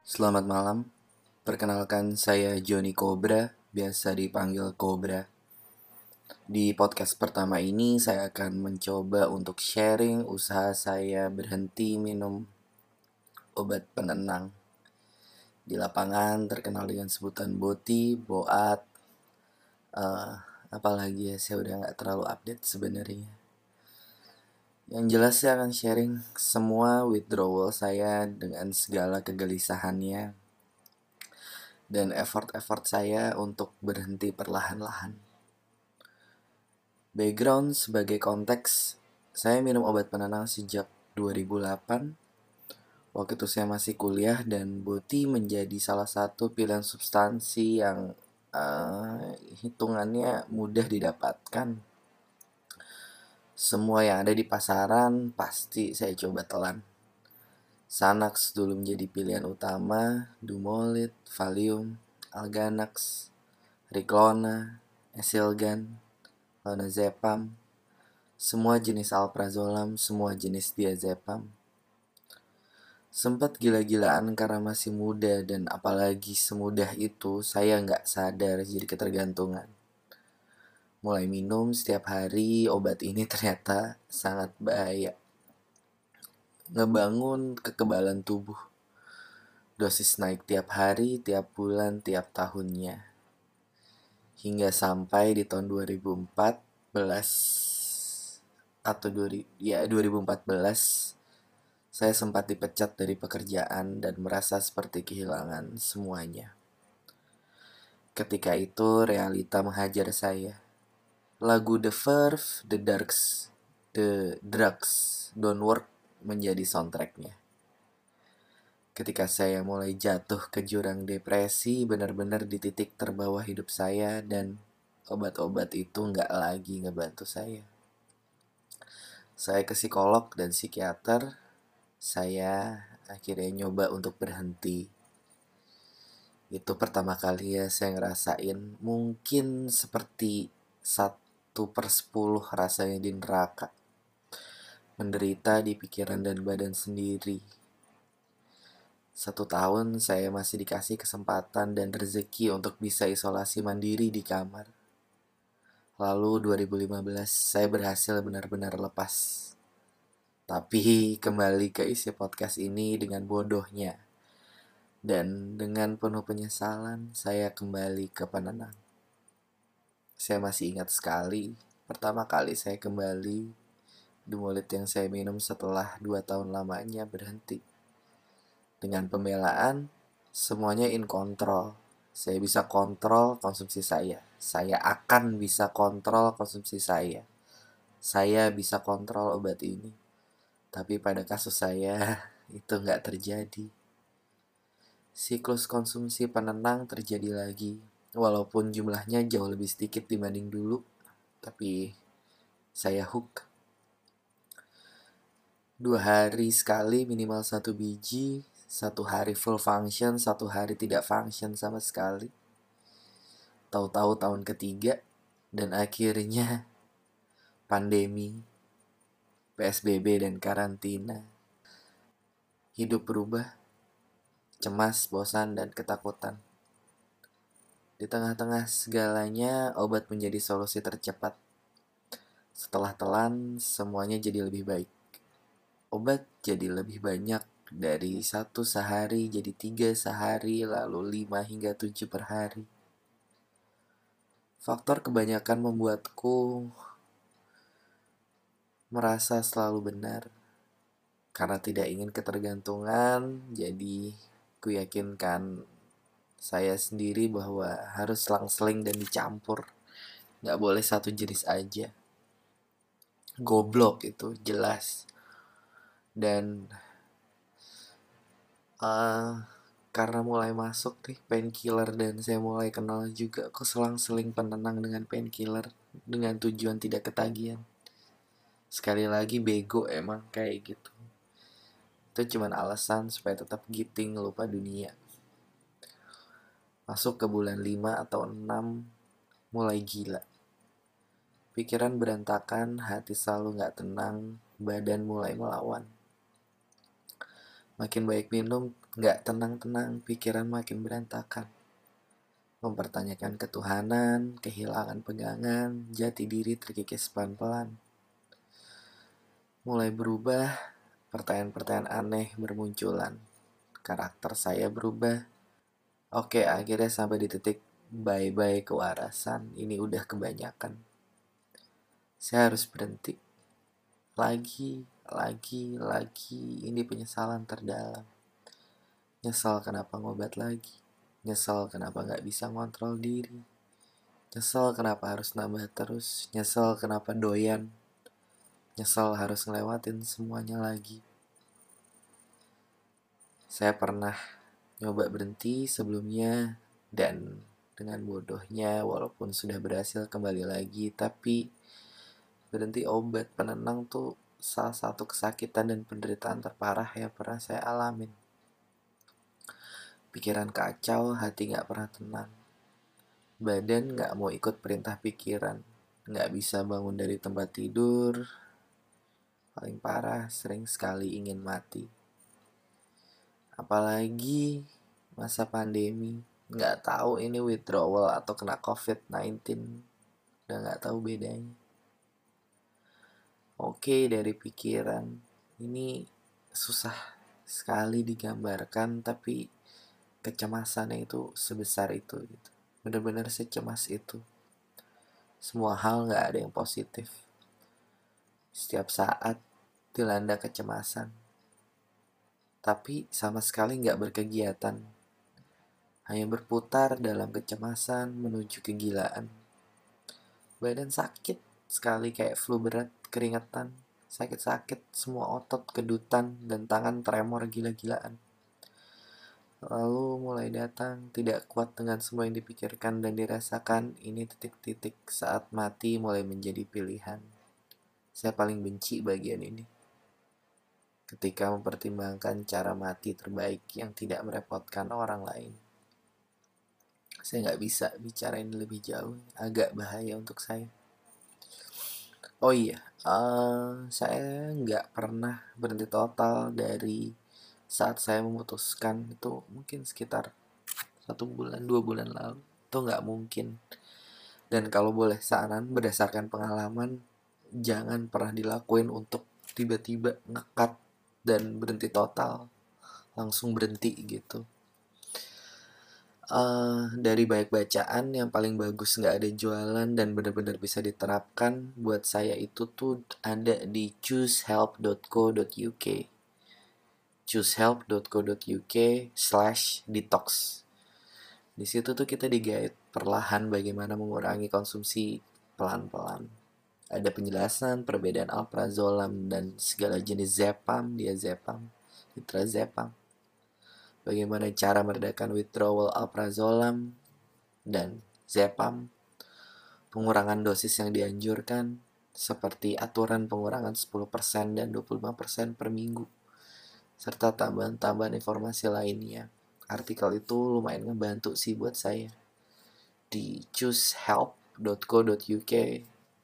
Selamat malam, perkenalkan saya Joni Cobra, biasa dipanggil Cobra. Di podcast pertama ini saya akan mencoba untuk sharing usaha saya berhenti minum obat penenang. Di lapangan terkenal dengan sebutan boti, boat, uh, apalagi ya saya udah nggak terlalu update sebenarnya. Yang jelas saya akan sharing semua withdrawal saya dengan segala kegelisahannya dan effort-effort saya untuk berhenti perlahan-lahan. Background sebagai konteks, saya minum obat penenang sejak 2008. Waktu itu saya masih kuliah dan boti menjadi salah satu pilihan substansi yang uh, hitungannya mudah didapatkan semua yang ada di pasaran pasti saya coba telan. Sanax dulu menjadi pilihan utama, Dumolit, Valium, Alganax, Riklona, Esilgan, Lonazepam, semua jenis alprazolam, semua jenis diazepam. Sempat gila-gilaan karena masih muda dan apalagi semudah itu saya nggak sadar jadi ketergantungan mulai minum setiap hari obat ini ternyata sangat bahaya. Ngebangun kekebalan tubuh. Dosis naik tiap hari, tiap bulan, tiap tahunnya. Hingga sampai di tahun 2014 atau 2000, ya 2014 saya sempat dipecat dari pekerjaan dan merasa seperti kehilangan semuanya. Ketika itu realita menghajar saya lagu The Verve, The Darks, The Drugs, Don't Work menjadi soundtracknya. Ketika saya mulai jatuh ke jurang depresi, benar-benar di titik terbawah hidup saya dan obat-obat itu nggak lagi ngebantu saya. Saya ke psikolog dan psikiater, saya akhirnya nyoba untuk berhenti. Itu pertama kali ya saya ngerasain mungkin seperti satu 1 per 10 rasanya di neraka. Menderita di pikiran dan badan sendiri. Satu tahun saya masih dikasih kesempatan dan rezeki untuk bisa isolasi mandiri di kamar. Lalu 2015 saya berhasil benar-benar lepas. Tapi kembali ke isi podcast ini dengan bodohnya. Dan dengan penuh penyesalan saya kembali ke penenang. Saya masih ingat sekali, pertama kali saya kembali di mulut yang saya minum setelah dua tahun lamanya berhenti. Dengan pembelaan, semuanya in control. Saya bisa kontrol konsumsi saya. Saya akan bisa kontrol konsumsi saya. Saya bisa kontrol obat ini. Tapi pada kasus saya, itu nggak terjadi. Siklus konsumsi penenang terjadi lagi. Walaupun jumlahnya jauh lebih sedikit dibanding dulu tapi saya hook. Dua hari sekali minimal satu biji satu hari full function satu hari tidak function sama sekali. Tahu-tahu tahun ketiga dan akhirnya pandemi PSBB dan karantina hidup berubah cemas bosan dan ketakutan di tengah-tengah segalanya, obat menjadi solusi tercepat. Setelah telan, semuanya jadi lebih baik. Obat jadi lebih banyak dari satu sehari jadi tiga sehari, lalu lima hingga tujuh per hari. Faktor kebanyakan membuatku merasa selalu benar. Karena tidak ingin ketergantungan, jadi ku yakinkan saya sendiri bahwa harus selang-seling dan dicampur. Nggak boleh satu jenis aja. Goblok itu jelas. Dan uh, karena mulai masuk nih painkiller dan saya mulai kenal juga kok selang-seling penenang dengan painkiller dengan tujuan tidak ketagihan sekali lagi bego emang kayak gitu itu cuman alasan supaya tetap giting lupa dunia masuk ke bulan 5 atau 6 mulai gila. Pikiran berantakan, hati selalu gak tenang, badan mulai melawan. Makin baik minum, gak tenang-tenang, pikiran makin berantakan. Mempertanyakan ketuhanan, kehilangan pegangan, jati diri terkikis pelan-pelan. Mulai berubah, pertanyaan-pertanyaan aneh bermunculan. Karakter saya berubah. Oke, akhirnya sampai di titik bye-bye kewarasan. Ini udah kebanyakan saya harus berhenti lagi lagi lagi ini penyesalan terdalam nyesal kenapa ngobat lagi nyesal kenapa nggak bisa ngontrol diri nyesal kenapa harus nambah terus nyesal kenapa doyan nyesal harus ngelewatin semuanya lagi saya pernah nyoba berhenti sebelumnya dan dengan bodohnya walaupun sudah berhasil kembali lagi tapi berhenti obat penenang tuh salah satu kesakitan dan penderitaan terparah yang pernah saya alamin. Pikiran kacau, hati gak pernah tenang. Badan gak mau ikut perintah pikiran, gak bisa bangun dari tempat tidur. Paling parah, sering sekali ingin mati. Apalagi masa pandemi, gak tahu ini withdrawal atau kena COVID-19. Udah gak tahu bedanya. Oke dari pikiran. Ini susah sekali digambarkan tapi kecemasannya itu sebesar itu gitu. Benar-benar secemas itu. Semua hal nggak ada yang positif setiap saat dilanda kecemasan tapi sama sekali nggak berkegiatan hanya berputar dalam kecemasan menuju kegilaan badan sakit sekali kayak flu berat keringetan, sakit-sakit, semua otot kedutan, dan tangan tremor gila-gilaan. Lalu mulai datang, tidak kuat dengan semua yang dipikirkan dan dirasakan, ini titik-titik saat mati mulai menjadi pilihan. Saya paling benci bagian ini. Ketika mempertimbangkan cara mati terbaik yang tidak merepotkan orang lain. Saya nggak bisa bicarain lebih jauh, agak bahaya untuk saya. Oh iya, uh, saya nggak pernah berhenti total dari saat saya memutuskan itu mungkin sekitar satu bulan dua bulan lalu itu nggak mungkin dan kalau boleh saran berdasarkan pengalaman jangan pernah dilakuin untuk tiba-tiba ngekat dan berhenti total langsung berhenti gitu. Uh, dari banyak bacaan yang paling bagus nggak ada jualan dan benar-benar bisa diterapkan buat saya itu tuh ada di choosehelp.co.uk choosehelp.co.uk slash detox. Di situ tuh kita digait perlahan bagaimana mengurangi konsumsi pelan-pelan ada penjelasan perbedaan alprazolam dan segala jenis zepam diazepam zepam bagaimana cara meredakan withdrawal alprazolam dan zepam, pengurangan dosis yang dianjurkan, seperti aturan pengurangan 10% dan 25% per minggu, serta tambahan-tambahan informasi lainnya. Artikel itu lumayan ngebantu sih buat saya. Di choosehelp.co.uk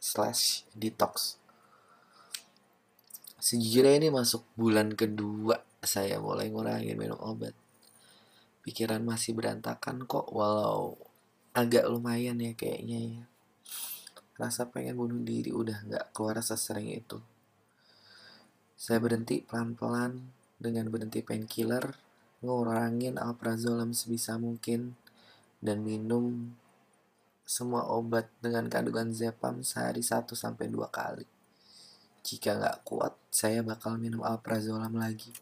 slash detox. Sejujurnya ini masuk bulan kedua saya mulai ngurangin minum obat. Pikiran masih berantakan kok walau agak lumayan ya kayaknya ya. Rasa pengen bunuh diri udah nggak keluar sesering itu. Saya berhenti pelan-pelan dengan berhenti painkiller ngurangin alprazolam sebisa mungkin dan minum semua obat dengan kandungan zepam sehari 1 sampai dua kali. Jika nggak kuat, saya bakal minum alprazolam lagi.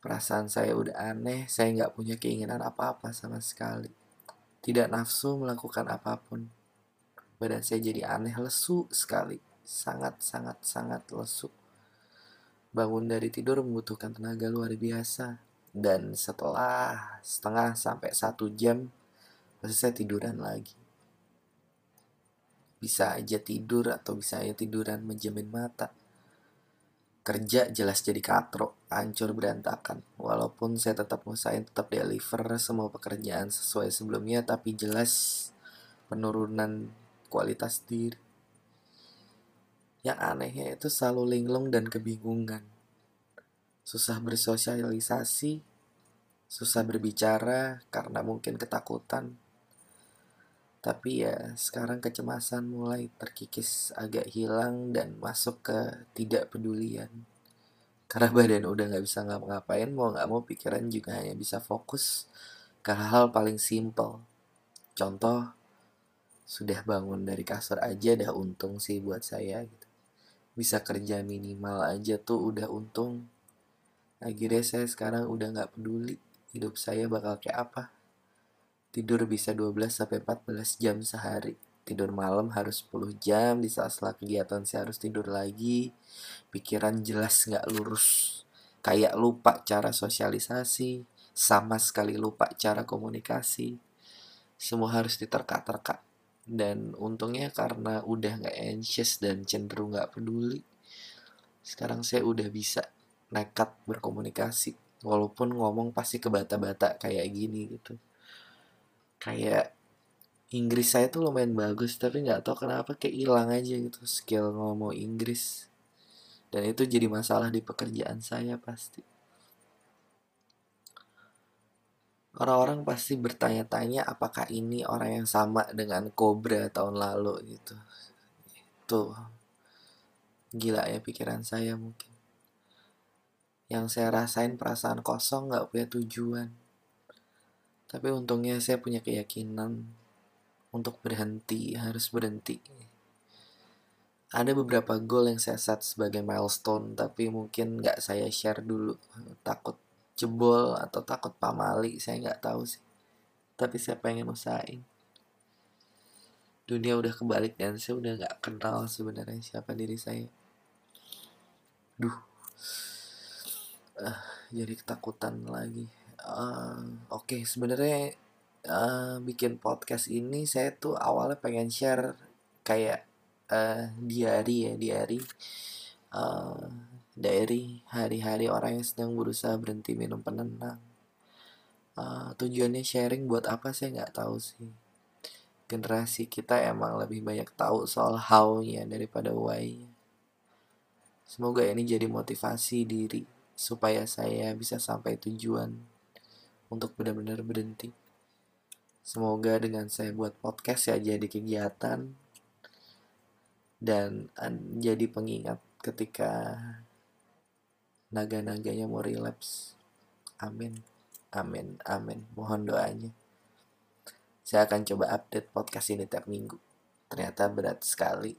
Perasaan saya udah aneh, saya nggak punya keinginan apa-apa sama sekali. Tidak nafsu melakukan apa pun. Badan saya jadi aneh, lesu sekali. Sangat-sangat-sangat lesu. Bangun dari tidur membutuhkan tenaga luar biasa. Dan setelah setengah sampai satu jam, pasti saya tiduran lagi. Bisa aja tidur atau bisa aja tiduran menjamin mata kerja jelas jadi katro, hancur berantakan. Walaupun saya tetap ngusahain tetap deliver semua pekerjaan sesuai sebelumnya, tapi jelas penurunan kualitas diri. Yang anehnya itu selalu linglung dan kebingungan. Susah bersosialisasi, susah berbicara karena mungkin ketakutan. Tapi ya sekarang kecemasan mulai terkikis agak hilang dan masuk ke tidak pedulian. Karena badan udah gak bisa ngapa-ngapain, mau gak mau pikiran juga hanya bisa fokus ke hal-hal paling simple. Contoh, sudah bangun dari kasur aja dah untung sih buat saya gitu bisa kerja minimal aja tuh udah untung akhirnya saya sekarang udah nggak peduli hidup saya bakal kayak apa tidur bisa 12 sampai 14 jam sehari. Tidur malam harus 10 jam di saat-saat kegiatan saya harus tidur lagi. Pikiran jelas nggak lurus. Kayak lupa cara sosialisasi sama sekali lupa cara komunikasi. Semua harus diterka-terka. Dan untungnya karena udah nggak anxious dan cenderung nggak peduli sekarang saya udah bisa nekat berkomunikasi. Walaupun ngomong pasti kebata-bata kayak gini gitu kayak Inggris saya tuh lumayan bagus tapi nggak tahu kenapa kayak hilang aja gitu skill ngomong Inggris dan itu jadi masalah di pekerjaan saya pasti orang-orang pasti bertanya-tanya apakah ini orang yang sama dengan Cobra tahun lalu gitu. Itu gila ya pikiran saya mungkin. Yang saya rasain perasaan kosong gak punya tujuan. Tapi untungnya saya punya keyakinan untuk berhenti, harus berhenti. Ada beberapa goal yang saya set sebagai milestone, tapi mungkin gak saya share dulu. Takut jebol atau takut pamali saya nggak tahu sih. Tapi saya pengen usahain. Dunia udah kebalik dan saya udah nggak kenal sebenarnya siapa diri saya. Duh. Uh, jadi ketakutan lagi oke okay, sebenarnya uh, bikin podcast ini saya tuh awalnya pengen share kayak uh, diary ya diary uh, diary hari-hari orang yang sedang berusaha berhenti minum penenang. Uh, tujuannya sharing buat apa saya nggak tahu sih. Generasi kita emang lebih banyak tahu soal how-nya daripada why-nya. Semoga ini jadi motivasi diri supaya saya bisa sampai tujuan untuk benar-benar berhenti. Semoga dengan saya buat podcast ya jadi kegiatan dan jadi pengingat ketika naga-naganya mau relapse. Amin. Amin. Amin. Mohon doanya. Saya akan coba update podcast ini tiap minggu. Ternyata berat sekali.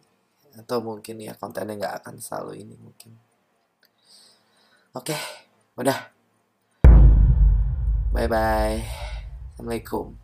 Atau mungkin ya kontennya nggak akan selalu ini mungkin. Oke, udah. Bye-bye. Assalamualaikum.